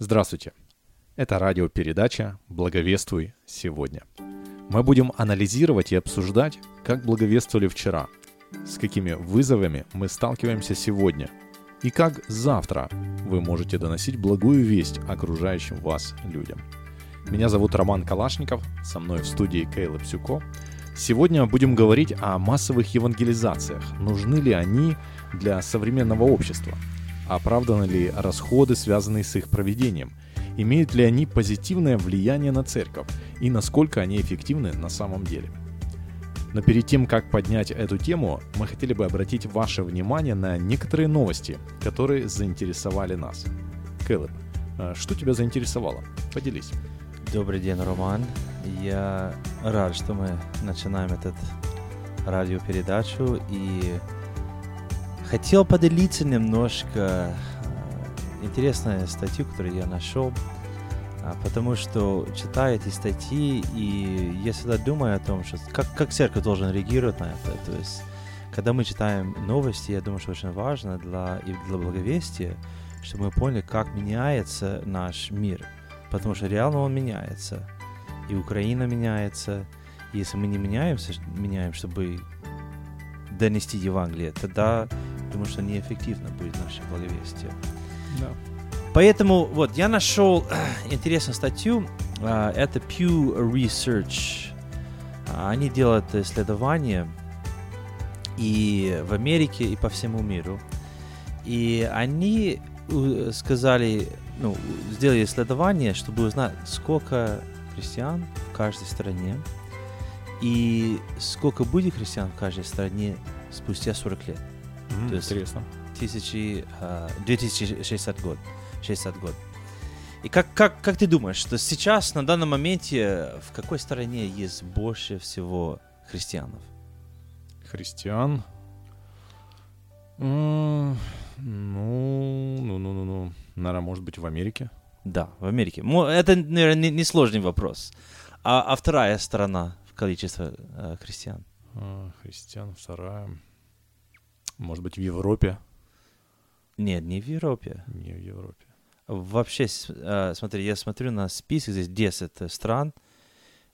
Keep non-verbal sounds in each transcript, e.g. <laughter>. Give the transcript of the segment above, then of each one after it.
Здравствуйте. Это радиопередача «Благовествуй сегодня». Мы будем анализировать и обсуждать, как благовествовали вчера, с какими вызовами мы сталкиваемся сегодня и как завтра вы можете доносить благую весть окружающим вас людям. Меня зовут Роман Калашников, со мной в студии Кейла Псюко. Сегодня будем говорить о массовых евангелизациях. Нужны ли они для современного общества – Оправданы ли расходы, связанные с их проведением? Имеют ли они позитивное влияние на церковь? И насколько они эффективны на самом деле? Но перед тем, как поднять эту тему, мы хотели бы обратить ваше внимание на некоторые новости, которые заинтересовали нас. Кэллоп, э, что тебя заинтересовало? Поделись. Добрый день, Роман. Я рад, что мы начинаем этот радиопередачу и Хотел поделиться немножко э, интересной статью, которую я нашел, а, потому что читаю эти статьи, и я всегда думаю о том, что как, как церковь должен реагировать на это. То есть, когда мы читаем новости, я думаю, что очень важно для, и для благовестия, чтобы мы поняли, как меняется наш мир. Потому что реально он меняется. И Украина меняется. И если мы не меняемся, меняем, чтобы донести Евангелие, тогда потому что неэффективно будет наше благовестие. Да. Поэтому вот я нашел э, интересную статью. Э, это Pew Research. Э, они делают исследования и в Америке, и по всему миру. И они сказали, ну, сделали исследование, чтобы узнать, сколько христиан в каждой стране и сколько будет христиан в каждой стране спустя 40 лет. Mm, То есть интересно. Тысячи, uh, 2060 год. 60 год. И как, как, как ты думаешь, что сейчас, на данном моменте, в какой стране есть больше всего христианов? Христиан? Ну, ну, ну, ну, ну. Наверное, может быть, в Америке? Да, в Америке. Это, наверное, несложный не вопрос. А, а вторая страна в количестве э, христиан? А, христиан, вторая. Может быть, в Европе? Нет, не в Европе. Не в Европе. Вообще, э, смотри, я смотрю на список, здесь 10 стран,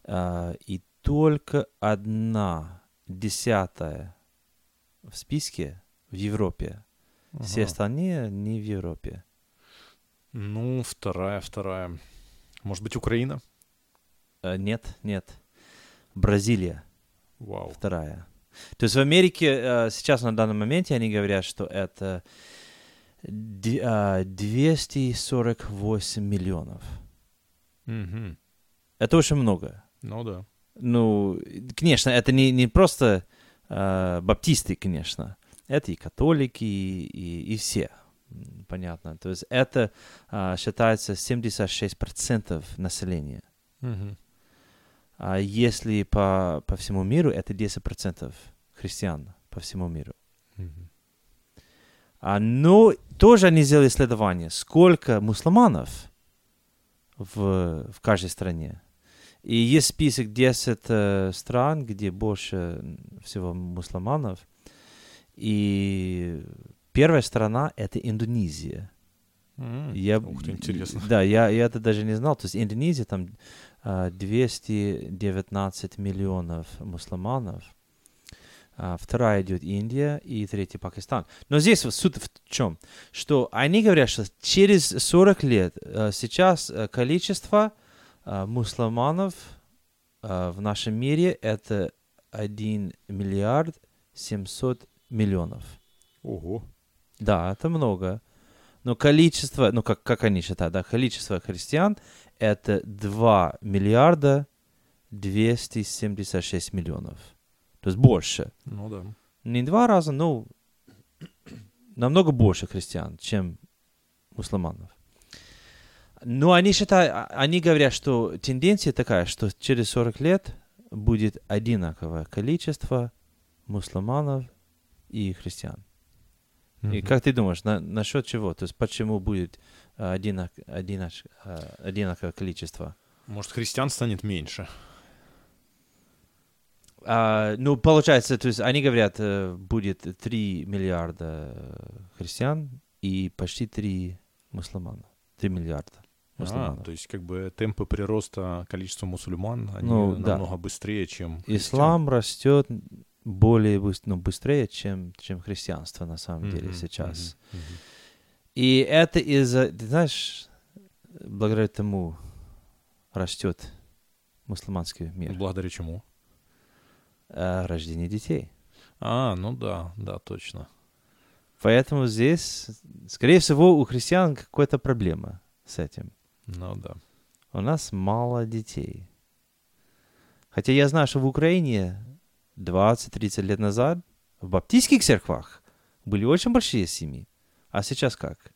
э, и только одна десятая в списке в Европе. Ага. Все остальные не в Европе. Ну, вторая, вторая. Может быть, Украина? Э, нет, нет. Бразилия. Вау. Вторая. То есть в Америке э, сейчас на данном моменте они говорят, что это 248 миллионов. Mm-hmm. Это очень много. Ну да. Ну, конечно, это не, не просто э, баптисты, конечно. Это и католики, и, и, и все. Понятно. То есть это э, считается 76% населения. Mm-hmm. А если по, по всему миру, это 10% христиан по всему миру. Mm-hmm. А, но тоже они сделали исследование, сколько мусульманов в, в каждой стране. И есть список 10 э, стран, где больше всего мусульманов. И первая страна — это Индонезия. Mm, я, ух ты, интересно. Да, я, я это даже не знал. То есть Индонезия там 219 а, миллионов мусульманов. А, вторая идет Индия и третья Пакистан. Но здесь суть в чем? Что они говорят, что через 40 лет а, сейчас количество мусульманов в нашем мире это 1 миллиард 700 миллионов. Ого. Да, это много. Но количество, ну как, как они считают, да, количество христиан это 2 миллиарда 276 миллионов. То есть больше. Ну да. Не два раза, но намного больше христиан, чем мусульманов. Но они считают, а, они говорят, что тенденция такая, что через 40 лет будет одинаковое количество мусульманов и христиан. Mm-hmm. И как ты думаешь, на, насчет чего? То есть почему будет одинак, одинак, uh, одинаковое количество? Может, христиан станет меньше? Uh, ну, получается, то есть они говорят, uh, будет 3 миллиарда христиан и почти 3 мусульман. 3 миллиарда. А, мусульманов. то есть как бы темпы прироста количества мусульман, они Ну, да. намного быстрее, чем христиан. Ислам растет более ну, быстрее, чем, чем христианство на самом деле Мгм, сейчас. мгм, мгм. И это из-за, ты знаешь, благодаря тому растет мусульманский мир. Благодаря чему? А, рождение детей. А, ну да, да, точно. Поэтому здесь, скорее всего, у христиан какая-то проблема с этим. Ну да. У нас мало детей. Хотя я знаю, что в Украине 20-30 лет назад в баптистских церквах были очень большие семьи. А сейчас как?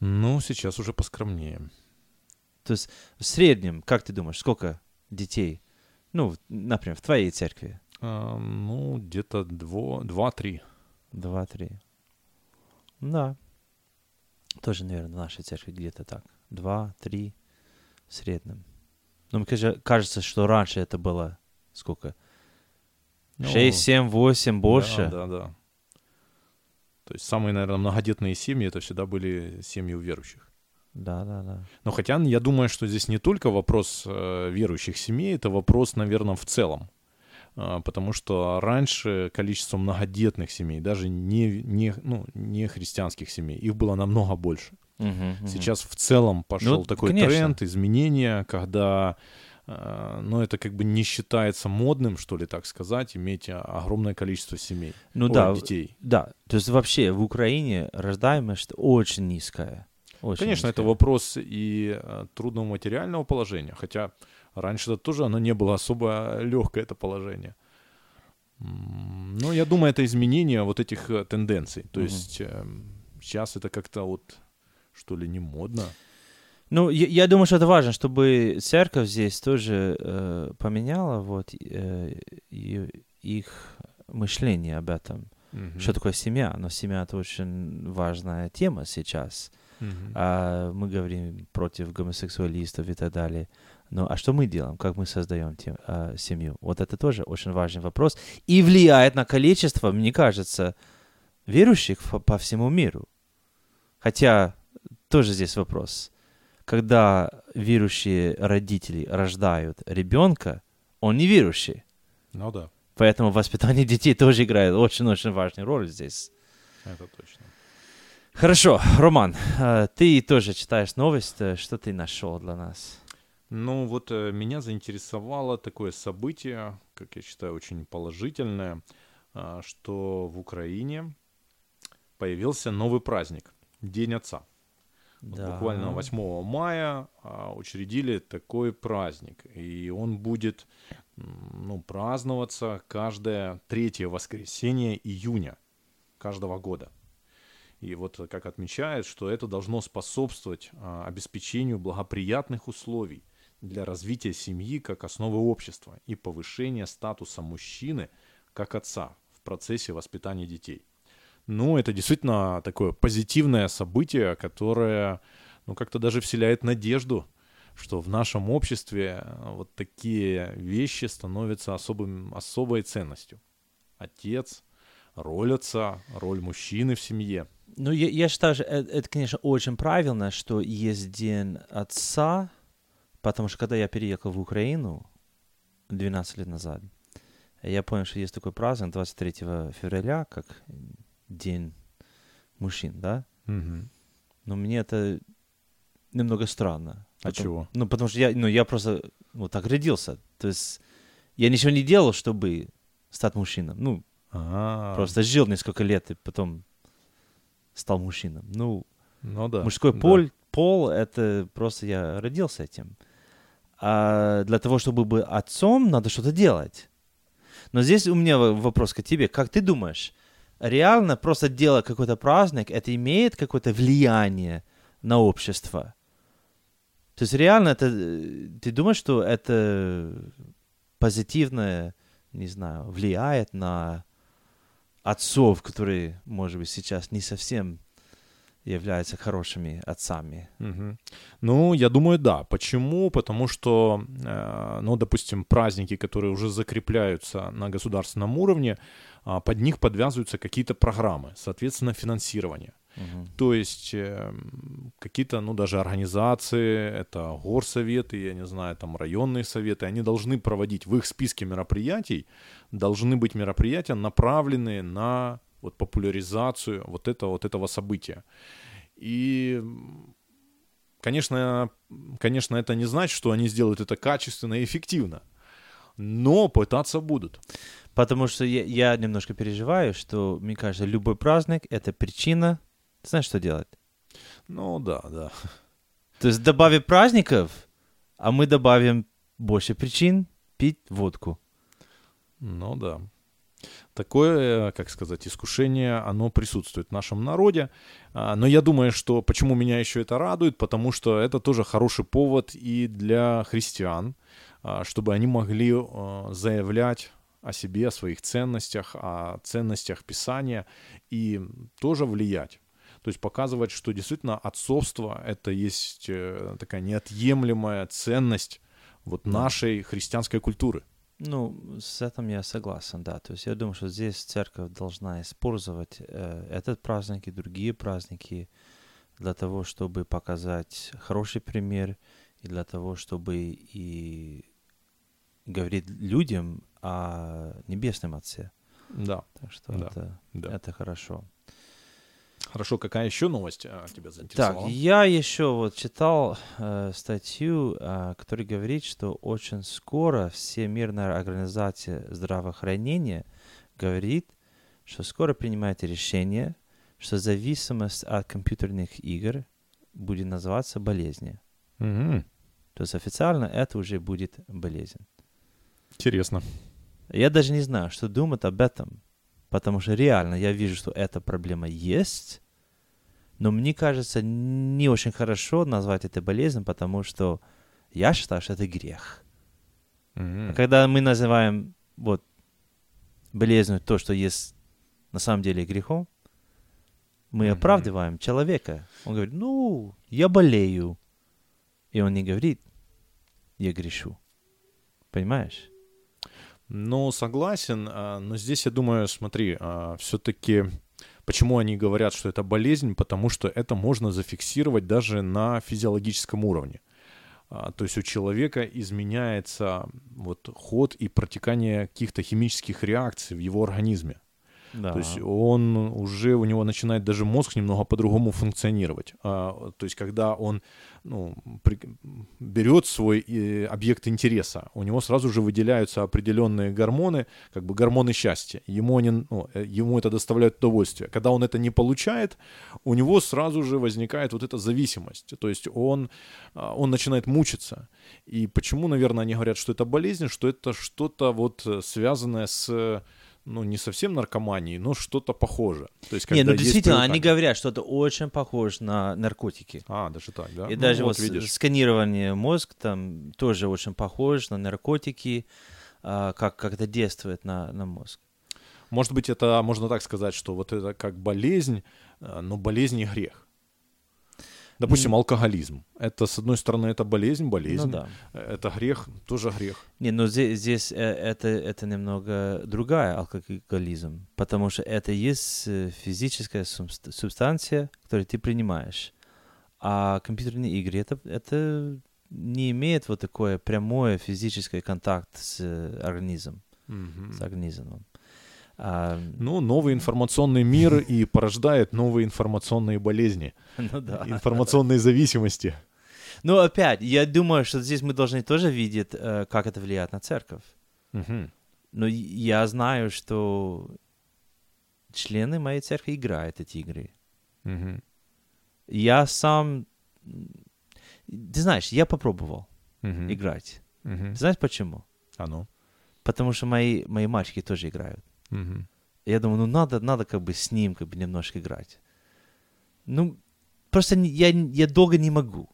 Ну, сейчас уже поскромнее. То есть в среднем, как ты думаешь, сколько детей, ну, например, в твоей церкви? А, ну, где-то два-три. Два-три. Да. Тоже, наверное, в нашей церкви где-то так. Два-три в среднем. Но мне кажется- кажется, что раньше это было сколько? Ну, Шесть, семь, восемь, больше? Да, да, да. То есть самые, наверное, многодетные семьи это всегда были семьи у верующих. Да, да, да. Но хотя я думаю, что здесь не только вопрос э, верующих семей, это вопрос, наверное, в целом. А, потому что раньше количество многодетных семей, даже не, не, ну, не христианских семей, их было намного больше. Мгм, мгм. Сейчас в целом пошел Ну, такой конечно. тренд, изменения, когда, э, ну, это как бы не считается модным, что ли, так сказать, иметь а, огромное количество семей, Ну ой, да, детей. да. То есть вообще в Украине рождаемость очень низкая. Очень Конечно, это низкая. вопрос и э, трудного материального положения, хотя раньше это тоже оно не было особо легкое, это положение. Но я думаю, это изменение вот этих э, тенденций. То Мгм. есть сейчас это как-то вот, что ли, не модно. Ну, я, я думаю, что это важно, чтобы церковь здесь тоже э, поменяла вот э, и- их мышление об этом. Мгм. Что такое семья? Но семья это очень важная тема сейчас. Мгм. А мы говорим против гомосексуалистов и так далее. Ну, а что мы делаем? Как мы создаем тем- а, семью? Вот это тоже очень важный вопрос. И влияет на количество, мне кажется, верующих по, по всему миру. Хотя тоже здесь вопрос. Когда верующие родители рождают ребенка, он не верующий. Ну да, Поэтому воспитание детей тоже играет очень-очень важную роль здесь. это точно. Хорошо, Роман, э, ты тоже читаешь новость. э, Что ты нашел для нас? Ну вот э, меня заинтересовало такое событие, как я считаю, очень положительное, а, что в Украине появился новый праздник – День Отца. Вот Буквально 8 мая а, учредили такой праздник, и он будет ну, праздноваться каждое третье воскресенье июня каждого года. И вот как отмечают, что это должно способствовать а, обеспечению благоприятных условий для развития семьи как основы общества и повышения статуса мужчины как отца в процессе воспитания детей. Ну, это действительно такое позитивное событие, которое, ну, как-то даже вселяет надежду, что в нашем обществе э, вот такие вещи становятся особым, особой ценностью. Отец, роль отца, роль мужчины в семье. Ну, я, я считаю, что это, это, конечно, очень правильно, что есть День Отца, потому что когда я переехал в Украину 12 лет назад, я понял, что есть такой праздник 23 февраля, как День мужчин, да? Но мне это немного странно. А Потом- чего? Ну, потому что я, ну, я просто вот так родился. То есть я ничего не делал, чтобы стать мужчиной. Ну, А, просто жил несколько лет и потом стал мужчиной. Ну, ну да. мужской да. пол, пол, это просто я родился этим. А для того, чтобы быть отцом, надо что-то делать. Но здесь у меня вопрос к тебе. Как ты думаешь, реально просто делать какой-то праздник, это имеет какое-то влияние на общество? То есть реально это... э, Ты думаешь, что это позитивно, не знаю, влияет на отцов, которые, может быть, сейчас не совсем являются хорошими отцами? Мгм. Ну, я думаю, да. Почему? Потому что, э, ну, допустим, праздники, которые уже закрепляются на государственном уровне, а, под них подвязываются какие-то программы, соответственно, финансирование. Мгм. То есть э, какие-то, ну, даже организации, это горсоветы, я не знаю, там районные советы, они должны проводить в их списке мероприятий, должны быть мероприятия, направленные на вот популяризацию вот этого, вот этого события. И, конечно, конечно, это не значит, что они сделают это качественно и эффективно, но пытаться будут. Потому что я, я немножко переживаю, что, мне кажется, любой праздник — это причина... Ты знаешь, что делать? Ну да, да. То есть добавив праздников, а мы добавим больше причин пить водку. Ну да. Такое, э, как сказать, искушение, оно присутствует в нашем народе. А, Но я думаю, что почему меня еще это радует, потому что это тоже хороший повод и для христиан, а, чтобы они могли э, заявлять о себе, о своих ценностях, о ценностях Писания и тоже влиять. То есть показывать, что действительно отцовство — это есть э, такая неотъемлемая ценность вот нашей христианской культуры. Ну, с этим я согласен, да. То есть я думаю, что здесь церковь должна использовать э, этот праздник и другие праздники для того, чтобы показать хороший пример и для того, чтобы и говорить людям о небесном Отце. Да, Так что Да, это, да. это хорошо. Хорошо, какая еще новость а, тебя Так, заинтересовала? я еще вот читал э, статью, э, которая говорит, что очень скоро Всемирная организация здравоохранения говорит, что скоро принимает решение, что зависимость от компьютерных игр будет называться болезнью. Мгм. То есть официально это уже будет болезнь. Интересно. Я даже не знаю, что думать об этом, потому что реально я вижу, что эта проблема есть, но мне кажется, не очень хорошо назвать это болезнью, потому что я считаю, что это грех. Мгм. А когда мы называем вот болезнью то, что есть на самом деле грехом, мы Мгм. оправдываем человека. Он говорит, ну, я болею. И он не говорит, я грешу. Понимаешь? Ну, согласен, а, но здесь, я думаю, смотри, все-таки почему они говорят, что это болезнь, потому что это можно зафиксировать даже на физиологическом уровне. А, То есть у человека изменяется вот ход и протекание каких-то химических реакций в его организме. Да. То есть он уже, у него начинает даже мозг немного по-другому функционировать. А, то есть когда он ну, при- берет свой э, объект интереса, у него сразу же выделяются определенные гормоны, как бы гормоны счастья. Ему, они, ну, э, ему это доставляет удовольствие. Когда он это не получает, у него сразу же возникает вот эта зависимость. То есть он, а, он начинает мучиться. И почему, наверное, они говорят, что это болезнь, что это что-то вот э, связанное с ну, не совсем наркоманией, но что-то похоже. То есть, Не, когда ну действительно, они привыкание. говорят, что это очень похоже на наркотики. А, даже так, да? И Ну, даже вот вот, видишь. сканирование мозг там тоже очень похоже на наркотики, а, как, как это действует на, на мозг. Может быть, это можно так сказать, что вот это как болезнь, э, но болезнь не грех. Допустим, алкоголизм. Это, с одной стороны, это болезнь, болезнь. Ну да. Э, Это грех, тоже грех. Не, но здесь, здесь э, это, это немного другая алкоголизм, потому что это есть э, физическая субст- субстанция, которую ты принимаешь. А компьютерные игры это, это не имеет вот такое прямое физическое контакт с организмом, Мгм. с организмом. А, Ну, новый информационный мир и порождает новые информационные болезни, <laughs> ну да. информационные зависимости. Ну опять, я думаю, что здесь мы должны тоже видеть, э, как это влияет на церковь. Мгм. Но я знаю, что члены моей церкви играют эти игры. Мгм. Я сам... Ты знаешь, я попробовал Мгм. играть. Мгм. Ты знаешь почему? А ну. Потому что мои, мои мальчики тоже играют. Мгм. И я думаю, ну надо, надо как бы с ним как бы немножко играть. Ну, просто я, я долго не могу.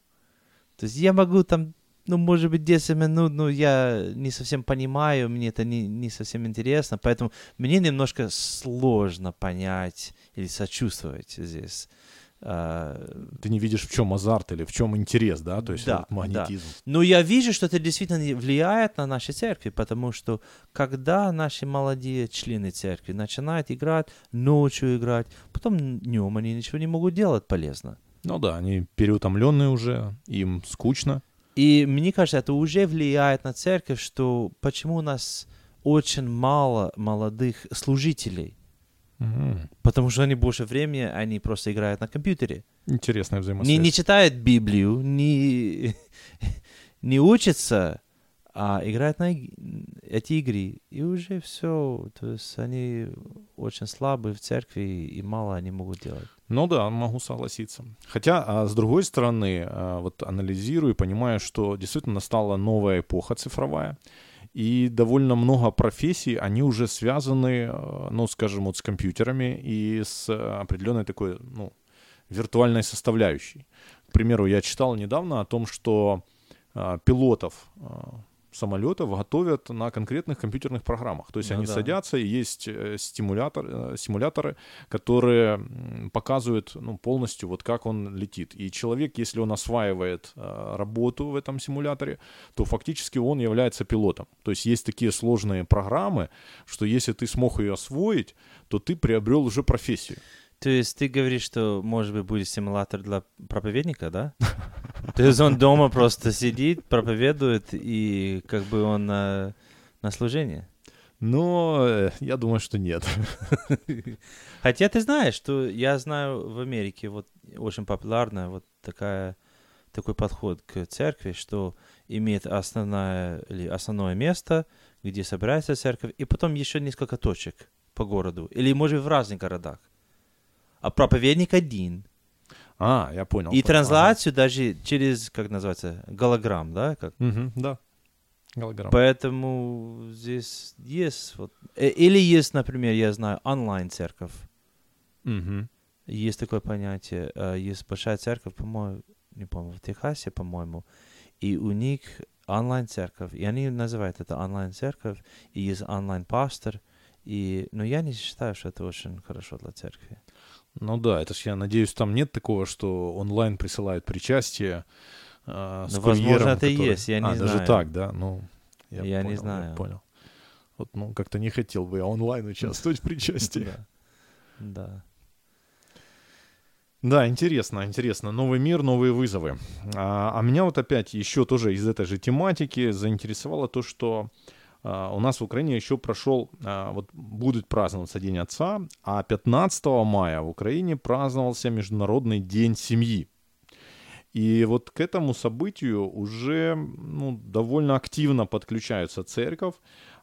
То есть я могу там, ну, может быть, 10 минут, но я не совсем понимаю, мне это не, не совсем интересно, поэтому мне немножко сложно понять или сочувствовать здесь Ты не видишь, в чем азарт или в чем интерес, да? То есть Да, вот магнетизм. Но я вижу, что это действительно влияет на наши церкви, потому что когда наши молодые члены церкви начинают играть, ночью играть, потом днем они ничего не могут делать полезно. Ну да, они переутомленные уже, им скучно. И мне кажется, это уже влияет на церковь, что почему у нас очень мало молодых служителей. Потому что они больше времени, они просто играют на компьютере. Интересная Не, взаимосвязь. не читают Библию, не, <laughs> не учатся, а играют на эти игры. И уже все. То есть они очень слабые в церкви, и мало они могут делать. Ну да, могу согласиться. Хотя, а с другой стороны, а, вот анализирую и понимаю, что действительно настала новая эпоха цифровая, и довольно много профессий, они уже связаны, э, ну, скажем, вот с компьютерами и с э, определенной такой, ну, виртуальной составляющей. К примеру, я читал недавно о том, что а, пилотов самолетов готовят на конкретных компьютерных программах. То есть Ну они да. садятся, и есть э, стимулятор, э, симуляторы, которые показывают ну, полностью, вот как он летит. И человек, если он осваивает э, работу в этом симуляторе, то фактически он является пилотом. То есть есть такие сложные программы, что если ты смог ее освоить, то ты приобрел уже профессию. То есть ты говоришь, что, может быть, будет симулятор для проповедника, да? <laughs> То есть он дома просто сидит, проповедует, и как бы он на, на служении. Но э, я думаю, что нет. <laughs> Хотя ты знаешь, что я знаю в Америке вот очень популярно вот такая, такой подход к церкви, что имеет основное, или основное место, где собирается церковь, и потом еще несколько точек по городу, или может в разных городах. А проповедник один. А, я понял. И понял. трансляцию даже через, как называется, голограмм, да? Как? Ага. Мгм, да. Голограмма. Поэтому здесь есть вот... э, Или есть, например, я знаю, онлайн-церковь. Мгм. Есть такое понятие. э, Есть большая церковь, по-моему, не помню, в Техасе, по-моему. И у них онлайн-церковь. И они называют это онлайн-церковь. И есть онлайн-пастор. И, но я не считаю, что это очень хорошо для церкви. Ну да, это ж я надеюсь, там нет такого, что онлайн присылают причастие а, с Ну, возможно, курьером, это и который- есть, я не а, даже знаю. так, да? Ну, я, Я не понял, знаю. понял. Вот, ну, как-то не хотел бы я онлайн участвовать в <laughs> причастии. Да. Да. Да, интересно, интересно. Новый мир, новые вызовы. А, а меня вот опять еще тоже из этой же тематики заинтересовало то, что у нас в Украине еще прошел, а, вот будет праздноваться День Отца, а 15 мая в Украине праздновался Международный День Семьи. И вот к этому событию уже ну, довольно активно подключается церковь.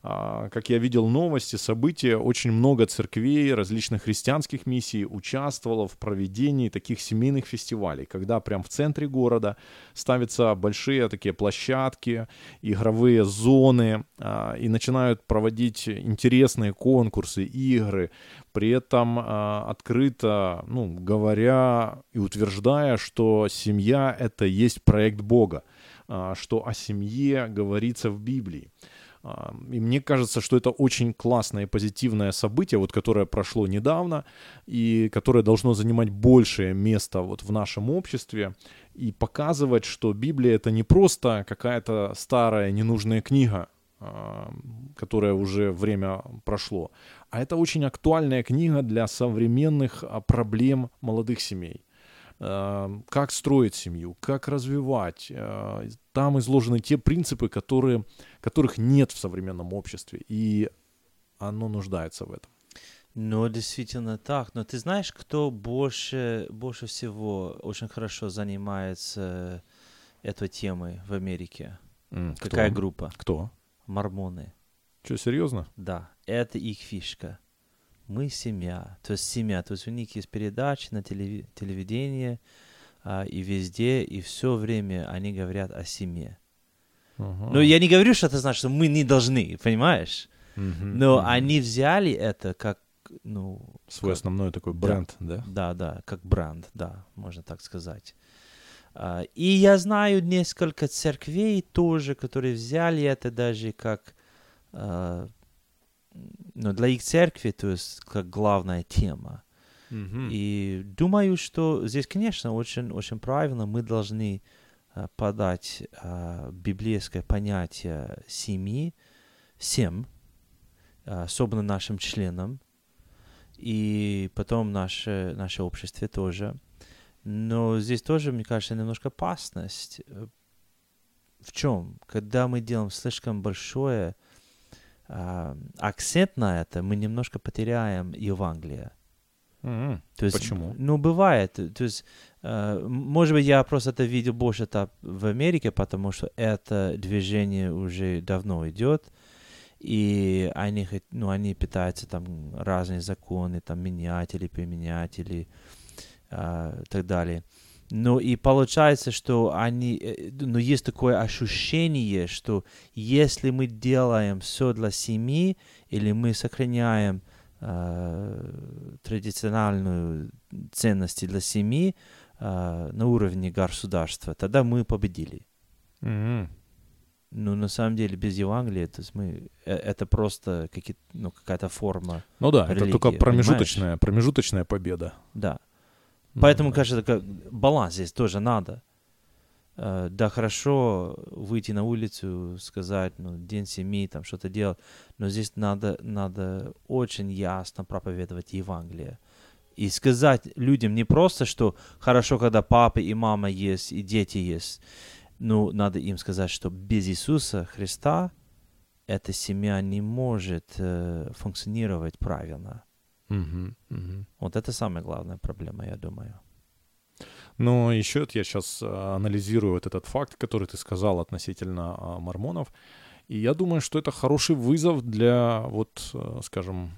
А, Как я видел новости, события, очень много церквей, различных христианских миссий участвовало в проведении таких семейных фестивалей, когда прям в центре города ставятся большие такие площадки, игровые зоны, а, и начинают проводить интересные конкурсы, игры, при этом а, открыто, ну, говоря и утверждая, что семья — это есть проект Бога, что о семье говорится в Библии. И мне кажется, что это очень классное и позитивное событие, вот, которое прошло недавно, и которое должно занимать большее место вот в нашем обществе, и показывать, что Библия — это не просто какая-то старая ненужная книга, которая уже время прошло, а это очень актуальная книга для современных а, проблем молодых семей. А, Как строить семью, как развивать. а, Там изложены те принципы, которые, которых нет в современном обществе, и оно нуждается в этом. Ну, действительно так. Но ты знаешь, кто больше, больше всего очень хорошо занимается этой темой в Америке? М, Какая кто? группа? Кто? Мормоны. Что, серьезно? Да, это их фишка. Мы семья. То есть семья. То есть у них есть передачи на телеви- телевидении а, и везде, и все время они говорят о семье. Ага. Но я не говорю, что это значит, что мы не должны, понимаешь? Мгм, Но мгм. они взяли это как, ну, Свой как- основной такой Да. бренд, да? Да, да, как бренд, да, можно так сказать. А, И я знаю несколько церквей тоже, которые взяли это даже как, ну, для их церкви, то есть как главная тема. Мгм. И думаю, что здесь, конечно, очень, очень правильно мы должны а, подать а, библейское понятие семьи всем, а, особенно нашим членам, и потом наше, наше обществе тоже. Но здесь тоже, мне кажется, немножко опасность. В чем? Когда мы делаем слишком большое акцент на это, мы немножко потеряем Евангелие. Мгм. То есть, Почему? Ну, бывает. То есть, э, может быть, я просто это видел больше это в Америке, потому что это движение уже давно идет, и они, ну, они пытаются там разные законы там менять или применять или а, так далее. Ну и получается, что они, ну есть такое ощущение, что если мы делаем все для семьи или мы сохраняем э, традициональную ценности для семьи э, на уровне государства, тогда мы победили. Мгм. Но на самом деле без Евангелия, то есть мы, э, это просто какие, ну, какая-то форма, Ну да, это только промежуточная, промежуточная победа. да. Поэтому, да. кажется, как баланс здесь тоже надо. Э, Да, хорошо выйти на улицу, сказать, ну, день семьи, там что-то делать, но здесь надо, надо очень ясно проповедовать Евангелие. И сказать людям не просто, что хорошо, когда папа и мама есть, и дети есть. Ну, надо им сказать, что без Иисуса Христа эта семья не может э, функционировать правильно. Мгм, мгм. Вот это самая главная проблема, я думаю. Но еще я сейчас анализирую вот этот факт, который ты сказал относительно а, мормонов. И я думаю, что это хороший вызов для, вот, э, скажем,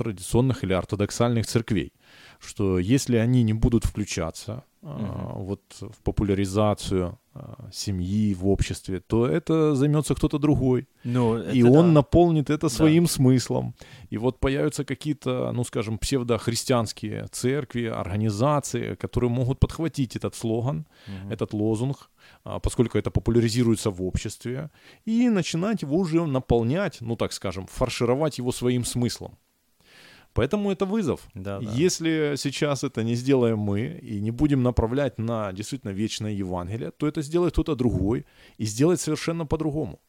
традиционных или ортодоксальных церквей. Что если они не будут включаться Мгм. вот, в популяризацию а, семьи в обществе, то это займется кто-то другой. Ну, и он да. наполнит это своим смыслом. И вот появятся какие-то, ну, скажем, псевдохристианские церкви, организации, которые могут подхватить этот слоган, Мгм. этот лозунг, а, поскольку это популяризируется в обществе, и начинать его уже наполнять, ну, так скажем, фаршировать его своим смыслом. Поэтому это вызов. Да, да. Если сейчас это не сделаем мы и не будем направлять на действительно вечное Евангелие, то это сделает кто-то другой и сделает совершенно по-другому.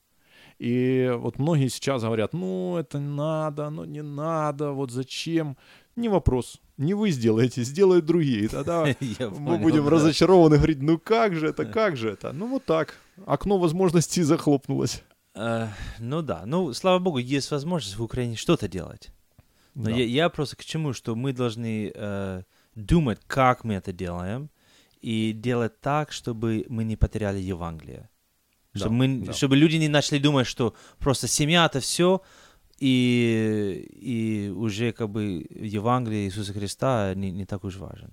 И вот многие сейчас говорят, ну это надо, ну не надо, вот зачем? Не вопрос. Не вы сделаете, сделают другие. И Тогда <laughs> мы будем разочарованы, говорить, ну как же это, как же это? Ну вот так. Окно возможностей захлопнулось. Э, ну да, ну слава богу, есть возможность в Украине что-то делать. Но Да. я, я просто к чему, что мы должны э, думать, как мы это делаем, и делать так, чтобы мы не потеряли Евангелие. Да, Чтобы, мы, да. чтобы люди не начали думать, что просто семья это все, и, и уже как бы Евангелие Иисуса Христа не, не так уж важен.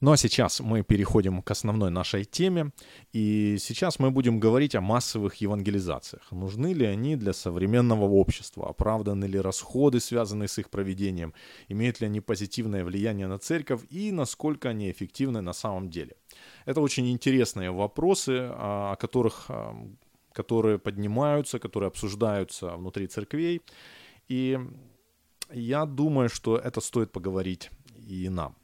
Ну а сейчас мы переходим к основной нашей теме. И сейчас мы будем говорить о массовых евангелизациях. Нужны ли они для современного общества? Оправданы ли расходы, связанные с их проведением? Имеют ли они позитивное влияние на церковь? И насколько они эффективны на самом деле? Это очень интересные вопросы, а, о которых, а, которые поднимаются, которые обсуждаются внутри церквей. И я думаю, что это стоит поговорить и нам.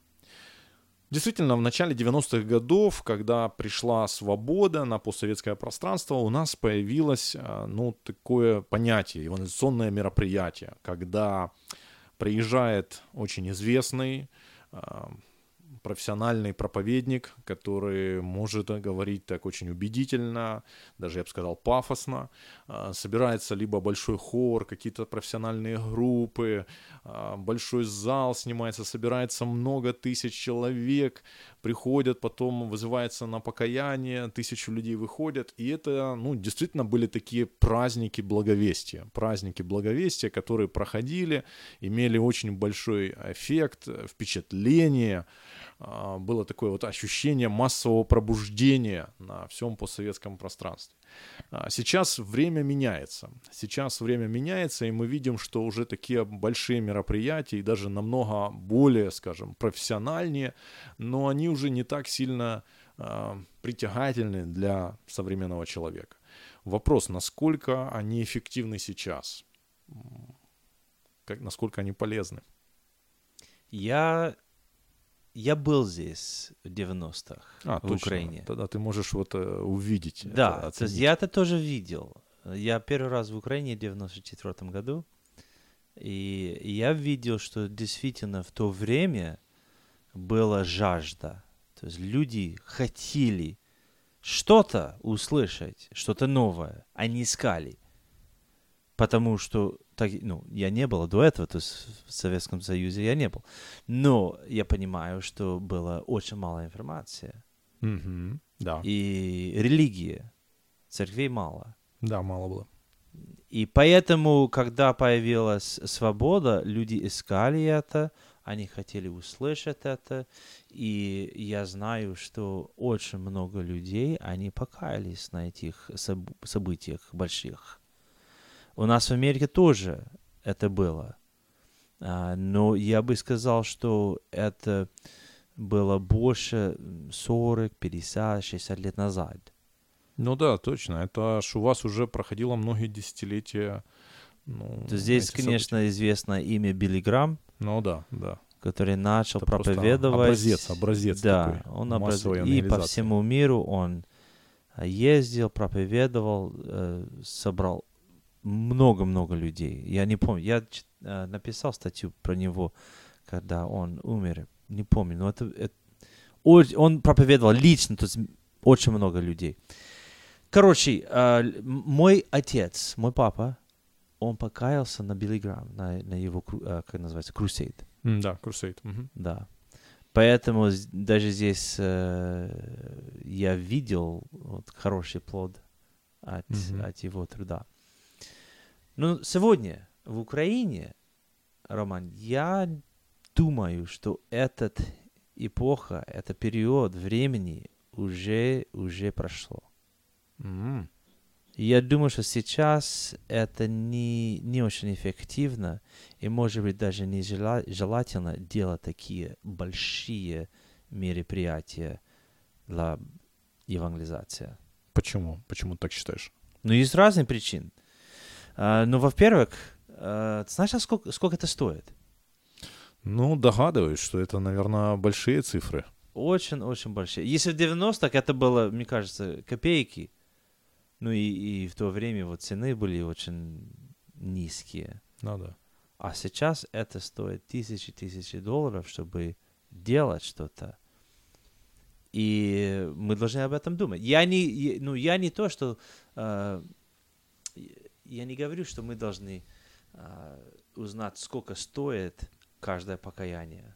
Действительно, в начале 90-х годов, когда пришла свобода на постсоветское пространство, у нас появилось а, ну, такое понятие, евангелизационное мероприятие, когда приезжает очень известный а, профессиональный проповедник, который может говорить так очень убедительно, даже я бы сказал пафосно. А, Собирается либо большой хор, какие-то профессиональные группы, а, большой зал снимается, собирается много тысяч человек, приходят, потом вызывается на покаяние, тысячу людей выходят, и это, ну, действительно были такие праздники благовестия, праздники благовестия, которые проходили, имели очень большой эффект, впечатление, а, было такое вот ощущение массового пробуждения на всем постсоветском пространстве. А Сейчас время меняется. Сейчас время меняется, и мы видим, что уже такие большие мероприятия, и даже намного более, скажем, профессиональнее, но они уже не так сильно а, притягательны для современного человека. Вопрос, насколько они эффективны сейчас? Как, насколько они полезны? Я, я был здесь в 90-х, А, в точно. Украине. Тогда ты можешь вот э, увидеть. это, Да, то есть я это тоже видел. Я первый раз в Украине в 94 году, и я видел, что действительно в то время была жажда. То есть люди хотели что-то услышать, что-то новое. Они искали. Потому что так, ну, я не был до этого, то есть в Советском Союзе я не был. Но я понимаю, что было очень мало информации. Мгм. Да. И религии. Церквей мало. Да, мало было. И поэтому, когда появилась свобода, люди искали это, они хотели услышать это. И я знаю, что очень много людей, они покаялись на этих соб- событиях больших. У нас в Америке тоже это было. А, но я бы сказал, что это было больше м, 40, 50, 60 лет назад. Ну да, точно. Это аж у вас уже проходило многие десятилетия. Ну, То здесь, конечно, известно имя Билли Грам, события. Ну да, да. который начал Это проповедовать. образец, образец да, такой он образ... массовой И по всему миру он ездил, проповедовал, э, собрал много-много людей. Я не помню, я э, написал статью про него, когда он умер. Не помню, но это, это- он проповедовал лично, то есть очень много людей. Короче, э, мой отец, мой папа, он покаялся на Билли Грам, на, на его, э, как называется, крусейд. М, Да, Crusade. мгм. Да. Поэтому даже здесь э, я видел вот, хороший плод от, Мгм. от его труда. Но сегодня в Украине, Роман, я думаю, что этот эпоха, это период времени уже, уже прошло. И я думаю, что сейчас это не, не очень эффективно, и, может быть, даже не жела- желательно делать такие большие мероприятия для евангелизации. Почему? Почему ты так считаешь? Ну, есть разные причины. А, ну, во-первых, а, ты знаешь, а сколько, сколько это стоит? Ну, догадываюсь, что это, наверное, большие цифры. Очень-очень большие. Если в 90-х это было, мне кажется, копейки, ну и, и в то время вот цены были очень низкие. Ну да. А сейчас это стоит тысячи-тысячи долларов, чтобы делать что-то. И мы должны об этом думать. Я не, ну, я не то, что... э, я не говорю, что мы должны э, узнать, сколько стоит каждое покаяние.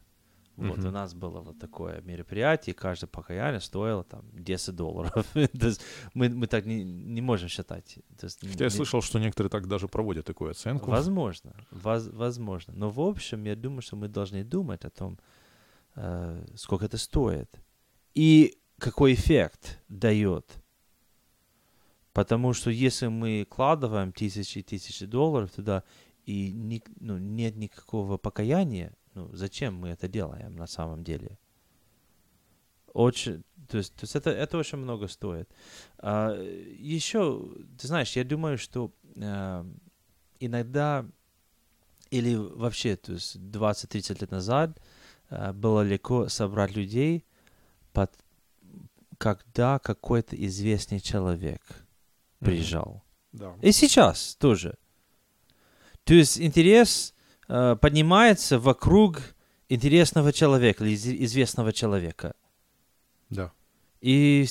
Вот Мгм. у нас было вот такое мероприятие, каждое покаяние стоило там 10 долларов. <laughs> То есть мы, мы так не, не можем считать. То есть Хотя я не- слышал, что некоторые так даже проводят такую оценку. Возможно, воз- возможно. Но в общем, я думаю, что мы должны думать о том, э, сколько это стоит и какой эффект дает. Потому что если мы вкладываем тысячи и тысячи долларов туда, и ни- ну, нет никакого покаяния, ну, зачем мы это делаем на самом деле? Очень, то есть, то есть это, это очень много стоит. А, еще, ты знаешь, я думаю, что э, иногда или вообще, то есть 20-30 лет назад э, было легко собрать людей, под, когда какой-то известный человек. Приезжал. Да. И сейчас тоже. То есть интерес э, поднимается вокруг интересного человека или из- известного человека. Да. И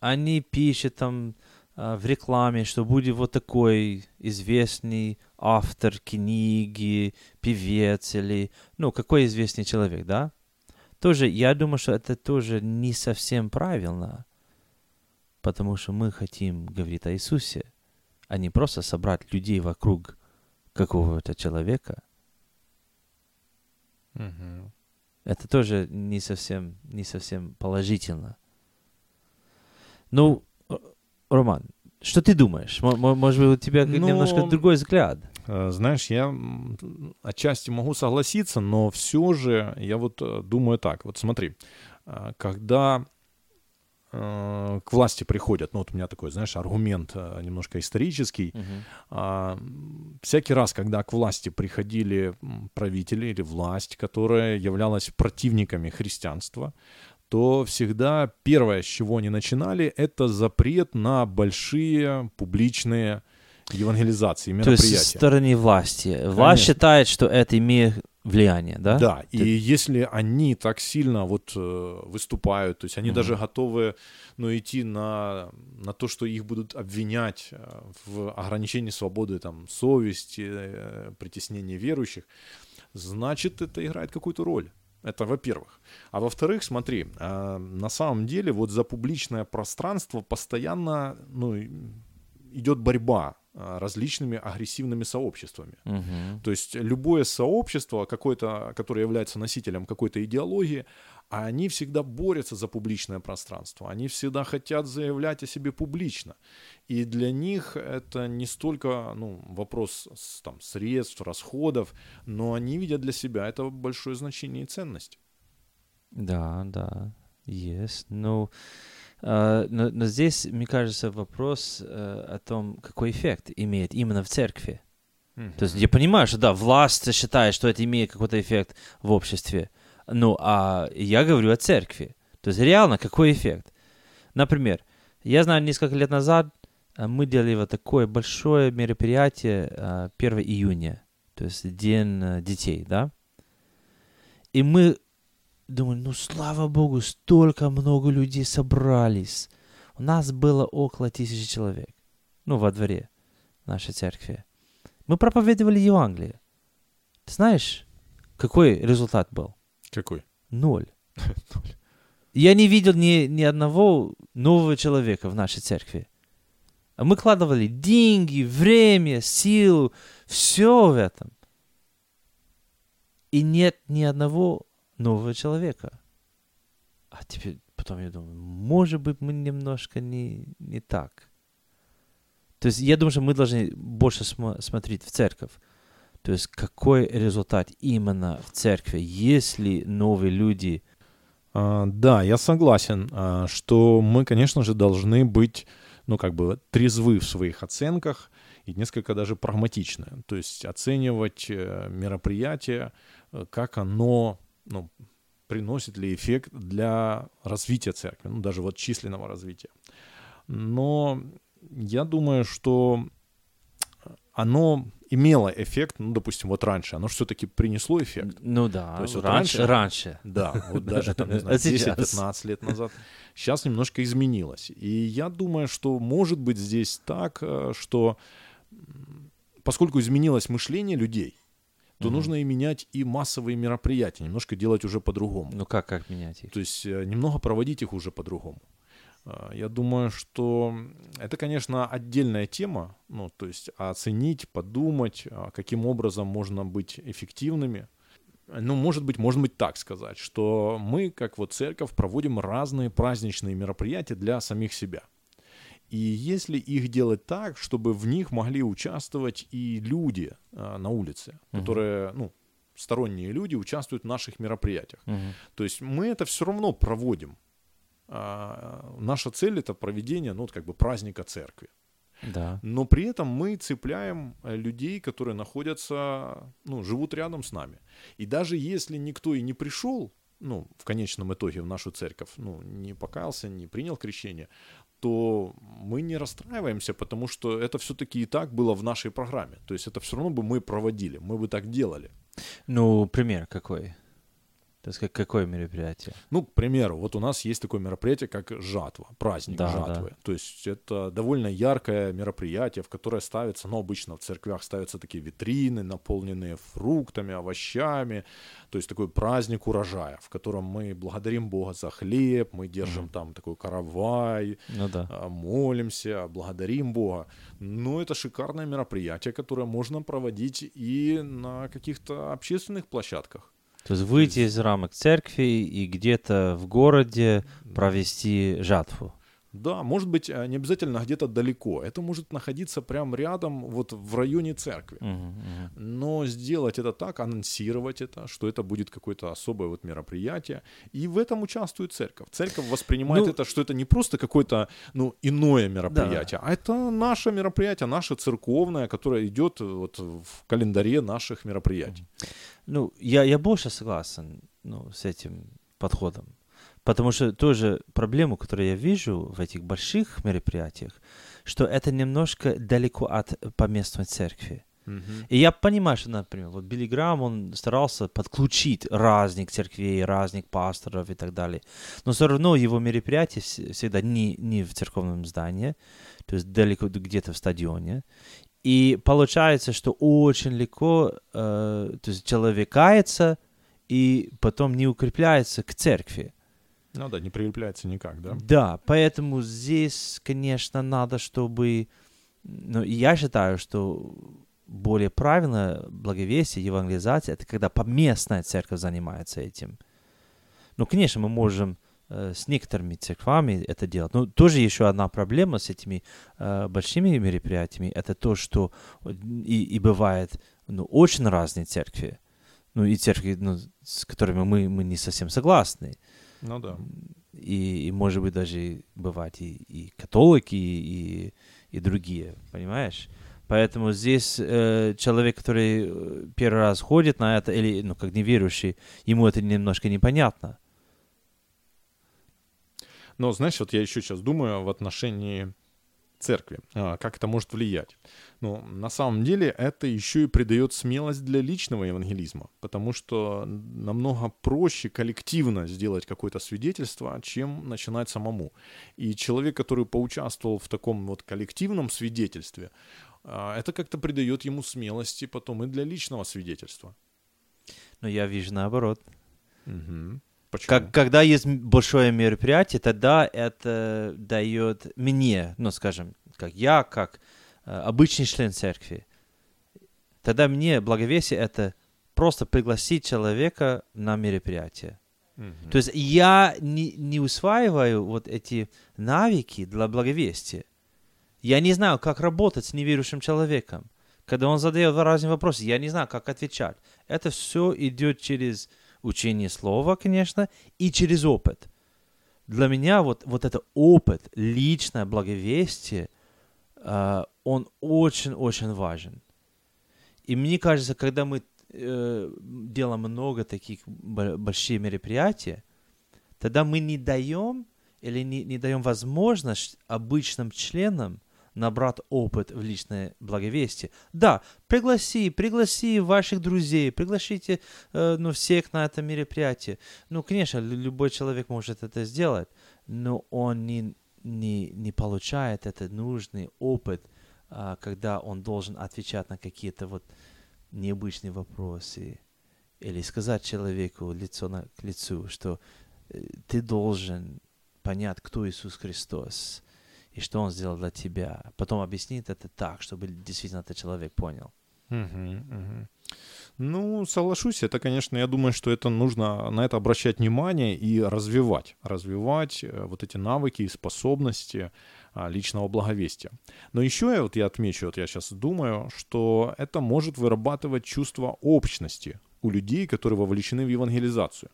они пишут там а, в рекламе, что будет вот такой известный автор книги, певец или, ну, какой известный человек, да? Тоже, я думаю, что это тоже не совсем правильно, потому что мы хотим говорить о Иисусе, а не просто собрать людей вокруг какого-то человека. Мгм. Это тоже не совсем, не совсем положительно. Ну, Роман, что ты думаешь? Мо- мо- Может быть, у тебя Ну, немножко другой взгляд? Э, Знаешь, я отчасти могу согласиться, но все же я вот э, думаю так. Вот смотри, э, когда к власти приходят, ну вот у меня такой, знаешь, аргумент э, немножко исторический, а, м, всякий раз, когда к власти приходили правители или власть, которая являлась противниками христианства, то всегда первое, с чего они начинали, это запрет на большие публичные евангелизации, То есть мероприятия. со стороны власти. Власть Конечно. считает, что это имеет влияние, да? Да, и если они так сильно вот э, выступают, то есть они Мгм. даже готовы, ну, идти на, на то, что их будут обвинять э, в ограничении свободы, там, совести, э, притеснении верующих, значит, это играет какую-то роль. Это во-первых. А во-вторых, смотри, а, на самом деле вот за публичное пространство постоянно ну, идет борьба различными агрессивными сообществами. Мгм. То есть любое сообщество, какое-то, которое является носителем какой-то идеологии, а они всегда борются за публичное пространство. Они всегда хотят заявлять о себе публично. И для них это не столько ну, вопрос там, средств, расходов, но они видят для себя это большое значение и ценность. Да, да, есть. Ну, а, но, но здесь, мне кажется, вопрос э, о том, какой эффект имеет именно в церкви. То есть я понимаю, что да, власть считает, что это имеет какой-то эффект в обществе. Ну, а я говорю о церкви. То есть реально какой эффект? Например, я знаю, несколько лет назад э, мы делали вот такое большое мероприятие э, 1 июня, то есть День э, детей, да? И мы думали, ну слава богу, столько много людей собрались. У нас было около тысячи человек, ну, во дворе нашей церкви. Мы проповедовали Евангелие. Ты знаешь, какой результат был? Какой? Ноль. <laughs> Я не видел ни, ни одного нового человека в нашей церкви. А мы кладывали деньги, время, силу, все в этом. И нет ни одного нового человека. А теперь потом я думаю, может быть, мы немножко не, не так. То есть я думаю, что мы должны больше смо- смотреть в церковь. То есть какой результат именно в церкви, если новые люди... А, да, я согласен, а, что мы, конечно же, должны быть, ну, как бы, трезвы в своих оценках и несколько даже прагматичны. То есть оценивать э, мероприятие, э, как оно, ну, приносит ли эффект для развития церкви, ну, даже вот численного развития. Но я думаю, что оно имело эффект, ну, допустим, вот раньше, оно все-таки принесло эффект. Ну да, То есть вот раньше, раньше- раньше. Да, вот даже там, не знаю, А <laughs> сейчас? 10-15 лет назад. Сейчас немножко изменилось. И я думаю, что может быть здесь так, э, что поскольку изменилось мышление людей, то Мгм. нужно и менять и массовые мероприятия, немножко делать уже по-другому. Ну как, как менять их? То есть э, немного проводить их уже по-другому. Э, Я думаю, что это, конечно, отдельная тема, ну, то есть оценить, подумать, а, каким образом можно быть эффективными. Ну, может быть, можно быть так сказать, что мы, как вот церковь, проводим разные праздничные мероприятия для самих себя. И если их делать так, чтобы в них могли участвовать и люди а, на улице, Мгм. которые, ну, сторонние люди участвуют в наших мероприятиях. Мгм. То есть мы это все равно проводим. А, наша цель это проведение, ну, вот как бы праздника церкви. Да. Но при этом мы цепляем э, людей, которые находятся, ну, живут рядом с нами. И даже если никто и не пришел, ну, в конечном итоге в нашу церковь, ну, не покаялся, не принял крещение, то мы не расстраиваемся, потому что это все-таки и так было в нашей программе. То есть это все равно бы мы проводили, мы бы так делали. Ну, пример какой? То есть как, какое мероприятие? Ну, к примеру, вот у нас есть такое мероприятие, как жатва, праздник Да, жатвы. То есть это довольно яркое мероприятие, в которое ставится, ну, обычно в церквях ставятся такие витрины, наполненные фруктами, овощами. То есть такой праздник урожая, в котором мы благодарим Бога за хлеб, мы держим Мгм. там такой каравай, Ну да. а, молимся, благодарим Бога. Но это шикарное мероприятие, которое можно проводить и на каких-то общественных площадках. То есть выйти из рамок церкви и где-то в городе провести жатву. Да, может быть, э, не обязательно где-то далеко. Это может находиться прямо рядом, вот в районе церкви. Мгм, мгм. Но сделать это так, анонсировать это, что это будет какое-то особое вот мероприятие. И в этом участвует церковь. Церковь воспринимает Ну- это, что это не просто какое-то ну, иное мероприятие, а это наше мероприятие, наше церковное, которое идет вот в календаре наших мероприятий. Ну, я, я больше согласен ну, с этим подходом. Потому что тоже проблему, которую я вижу в этих больших мероприятиях, что это немножко далеко от поместной церкви. И я понимаю, что, например, вот Билли Грам, он старался подключить разных церквей, разных пасторов и так далее. Но все равно его мероприятие вс- всегда не, не в церковном здании, то есть далеко где-то в стадионе. И получается, что очень легко, э, то есть человек кается и потом не укрепляется к церкви. Ну да, не прилепляется никак, да? Да, поэтому здесь, конечно, надо, чтобы... Ну, я считаю, что более правильно благовестие, евангелизация, это когда поместная церковь занимается этим. Ну, конечно, мы можем с некоторыми церквами это делать. Но тоже еще одна проблема с этими э, большими мероприятиями, это то, что и, и бывает ну, очень разные церкви. Ну, и церкви, ну, с которыми мы, мы не совсем согласны Ну да. и, и может быть даже бывать и, и католики, и, и другие, понимаешь? Поэтому здесь э, человек, который э, первый раз ходит на это, или, ну, как неверующий, ему это немножко непонятно. Но знаешь, вот я еще сейчас думаю в отношении церкви, а, как это может влиять. Ну, на самом деле это еще и придает смелость для личного евангелизма, потому что намного проще коллективно сделать какое-то свидетельство, чем начинать самому. И человек, который поучаствовал в таком вот коллективном свидетельстве, а, это как-то придает ему смелости потом и для личного свидетельства. Но я вижу наоборот. Мгм. Почему? Как, когда есть большое мероприятие, тогда это дает мне, ну, скажем, как я, как э, обычный член церкви, тогда мне благовесие это просто пригласить человека на мероприятие. Мгм. То есть я не, не усваиваю вот эти навыки для благовестия. Я не знаю, как работать с неверующим человеком. Когда он задает разные вопросы, я не знаю, как отвечать. Это все идет через учение слова, конечно, и через опыт. Для меня вот, вот это опыт, личное благовестие, а, он очень-очень важен. И мне кажется, когда мы э, делаем много таких бо- больших мероприятий, тогда мы не даем или не, не даем возможность обычным членам набрать опыт в личное благовестие. Да, пригласи, пригласи ваших друзей, пригласите э, ну, всех на это мероприятие. Ну, конечно, лю- любой человек может это сделать, но он не, не, не получает этот нужный опыт, а, когда он должен отвечать на какие-то вот необычные вопросы или сказать человеку лицо на, к лицу, что э, ты должен понять, кто Иисус Христос и что Он сделал для тебя. Потом объяснить это так, чтобы действительно этот человек понял. Мгм, мгм. Ну, соглашусь, это, конечно, я думаю, что это нужно на это обращать внимание и развивать, развивать э, вот эти навыки и способности а, личного благовестия. Но еще я, вот я отмечу, вот я сейчас думаю, что это может вырабатывать чувство общности у людей, которые вовлечены в евангелизацию.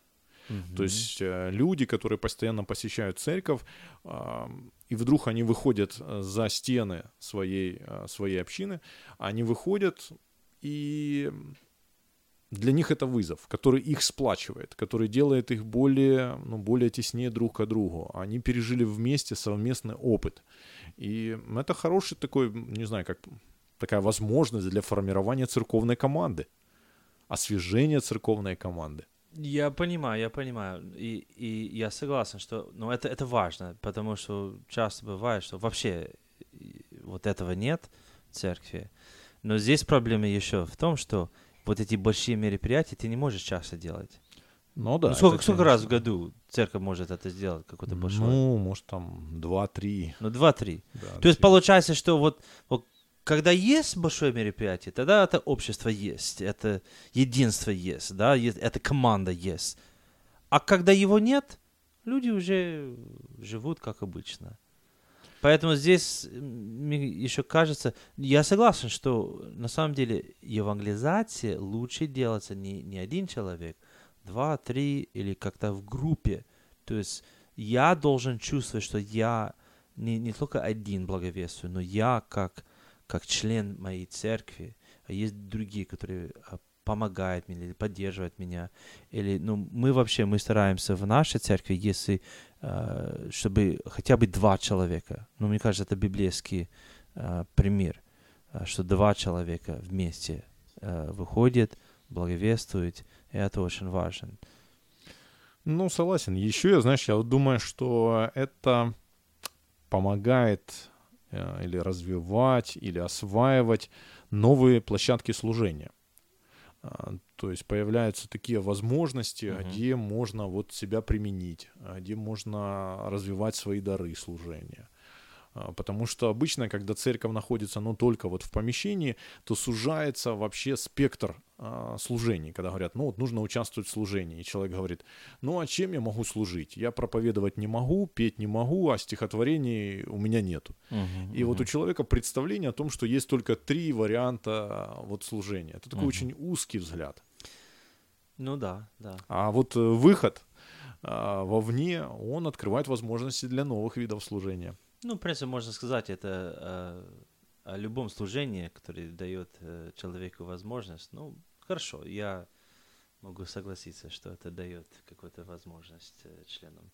То есть э, люди, которые постоянно посещают церковь, и вдруг они выходят э, за стены своей, э, своей общины, они выходят, и для них это вызов, который их сплачивает, который делает их более, ну, более теснее друг к другу. Они пережили вместе совместный опыт. И это хороший такой, не знаю, как такая возможность для формирования церковной команды, освежения церковной команды. Я понимаю, я понимаю. И, и я согласен, что ну, это, это важно, потому что часто бывает, что вообще вот этого нет в церкви. Но здесь проблема еще в том, что вот эти большие мероприятия ты не можешь часто делать. Ну да. Ну, сколько, это, сколько раз в году церковь может это сделать, какой-то большой? Ну, может, там 2-3. Ну, два-три. Да, То есть получается, что вот, вот когда есть большое мероприятие, тогда это общество есть, это единство есть, да, это команда есть. А когда его нет, люди уже живут как обычно. Поэтому здесь мне еще кажется, я согласен, что на самом деле евангелизация лучше делаться не, не один человек, два, три или как-то в группе. То есть я должен чувствовать, что я не, не только один благовествую, но я как, как член моей церкви, а есть другие, которые а, помогают мне или поддерживают меня. Или, ну, мы вообще, мы стараемся в нашей церкви, если, э, чтобы хотя бы два человека, ну, мне кажется, это библейский э, пример, что два человека вместе выходят, благовествуют, и это очень важно. Ну, согласен. Еще я, знаешь, я думаю, что это помогает или развивать, или осваивать новые площадки служения. А, то есть появляются такие возможности, uh-huh. где можно вот себя применить, а, где можно развивать свои дары служения. А, потому что обычно, когда церковь находится, ну, только вот в помещении, то сужается вообще спектр а, служений, когда говорят, ну, вот нужно участвовать в служении. И человек говорит, ну, а чем я могу служить? Я проповедовать не могу, петь не могу, а стихотворений у меня нету. Uh-huh, и uh-huh. вот у человека представление о том, что есть только три варианта вот служения. Это такой uh-huh. очень узкий взгляд. Ну да, да. А вот э, выход а, вовне, он открывает возможности для новых видов служения. Ну, в принципе, можно сказать, это э, о любом служении, которое дает э, человеку возможность. Ну, хорошо, я могу согласиться, что это дает какую-то возможность э, членам.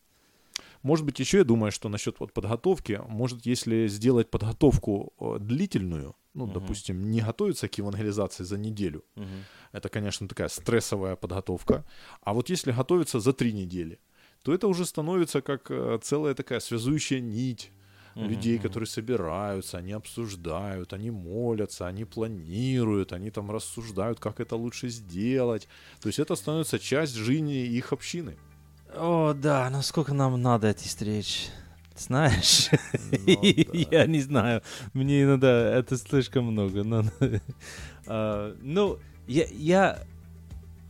Может быть, еще я думаю, что насчет вот подготовки, может, если сделать подготовку длительную, ну, uh-huh. допустим, не готовиться к евангелизации за неделю, uh-huh. это, конечно, такая стрессовая подготовка, а вот если готовиться за три недели, то это уже становится как целая такая связующая нить mm-hmm. людей, которые собираются, они обсуждают, они молятся, они планируют, они там рассуждают, как это лучше сделать. То есть это становится часть жизни их общины. О, да, насколько нам надо эти встречи. Знаешь, ну, <laughs> да. я не знаю, мне иногда это слишком много. Но, uh, <laughs> ну, я, я,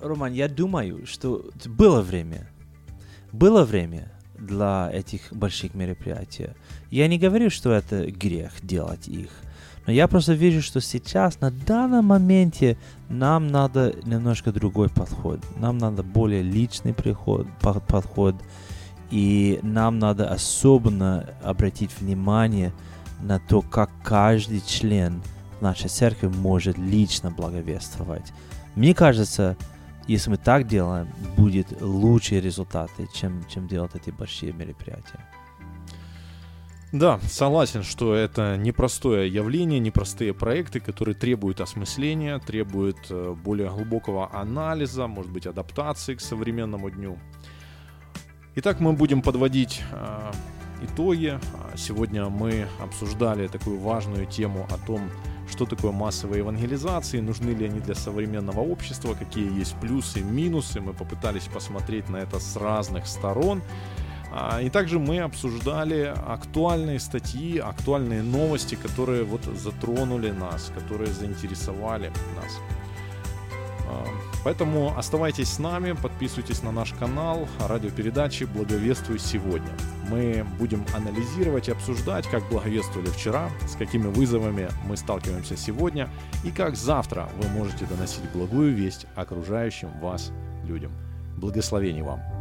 Роман, я думаю, что было время, было время, для этих больших мероприятий. Я не говорю, что это грех делать их, но я просто вижу, что сейчас, на данном моменте, нам надо немножко другой подход. Нам надо более личный приход, подход, и нам надо особенно обратить внимание на то, как каждый член нашей церкви может лично благовествовать. Мне кажется, если мы так делаем, будет лучшие результаты, чем, чем делать эти большие мероприятия. Да, согласен, что это непростое явление, непростые проекты, которые требуют осмысления, требуют э, более глубокого анализа, может быть, адаптации к современному дню. Итак, мы будем подводить э, итоги. Сегодня мы обсуждали такую важную тему о том, что такое массовые евангелизации, нужны ли они для современного общества, какие есть плюсы, минусы. Мы попытались посмотреть на это с разных сторон. А, и также мы обсуждали актуальные статьи, актуальные новости, которые вот затронули нас, которые заинтересовали нас. Поэтому оставайтесь с нами, подписывайтесь на наш канал радиопередачи «Благовествуй сегодня». Мы будем анализировать и обсуждать, как благовествовали вчера, с какими вызовами мы сталкиваемся сегодня и как завтра вы можете доносить благую весть окружающим вас людям. Благословений вам!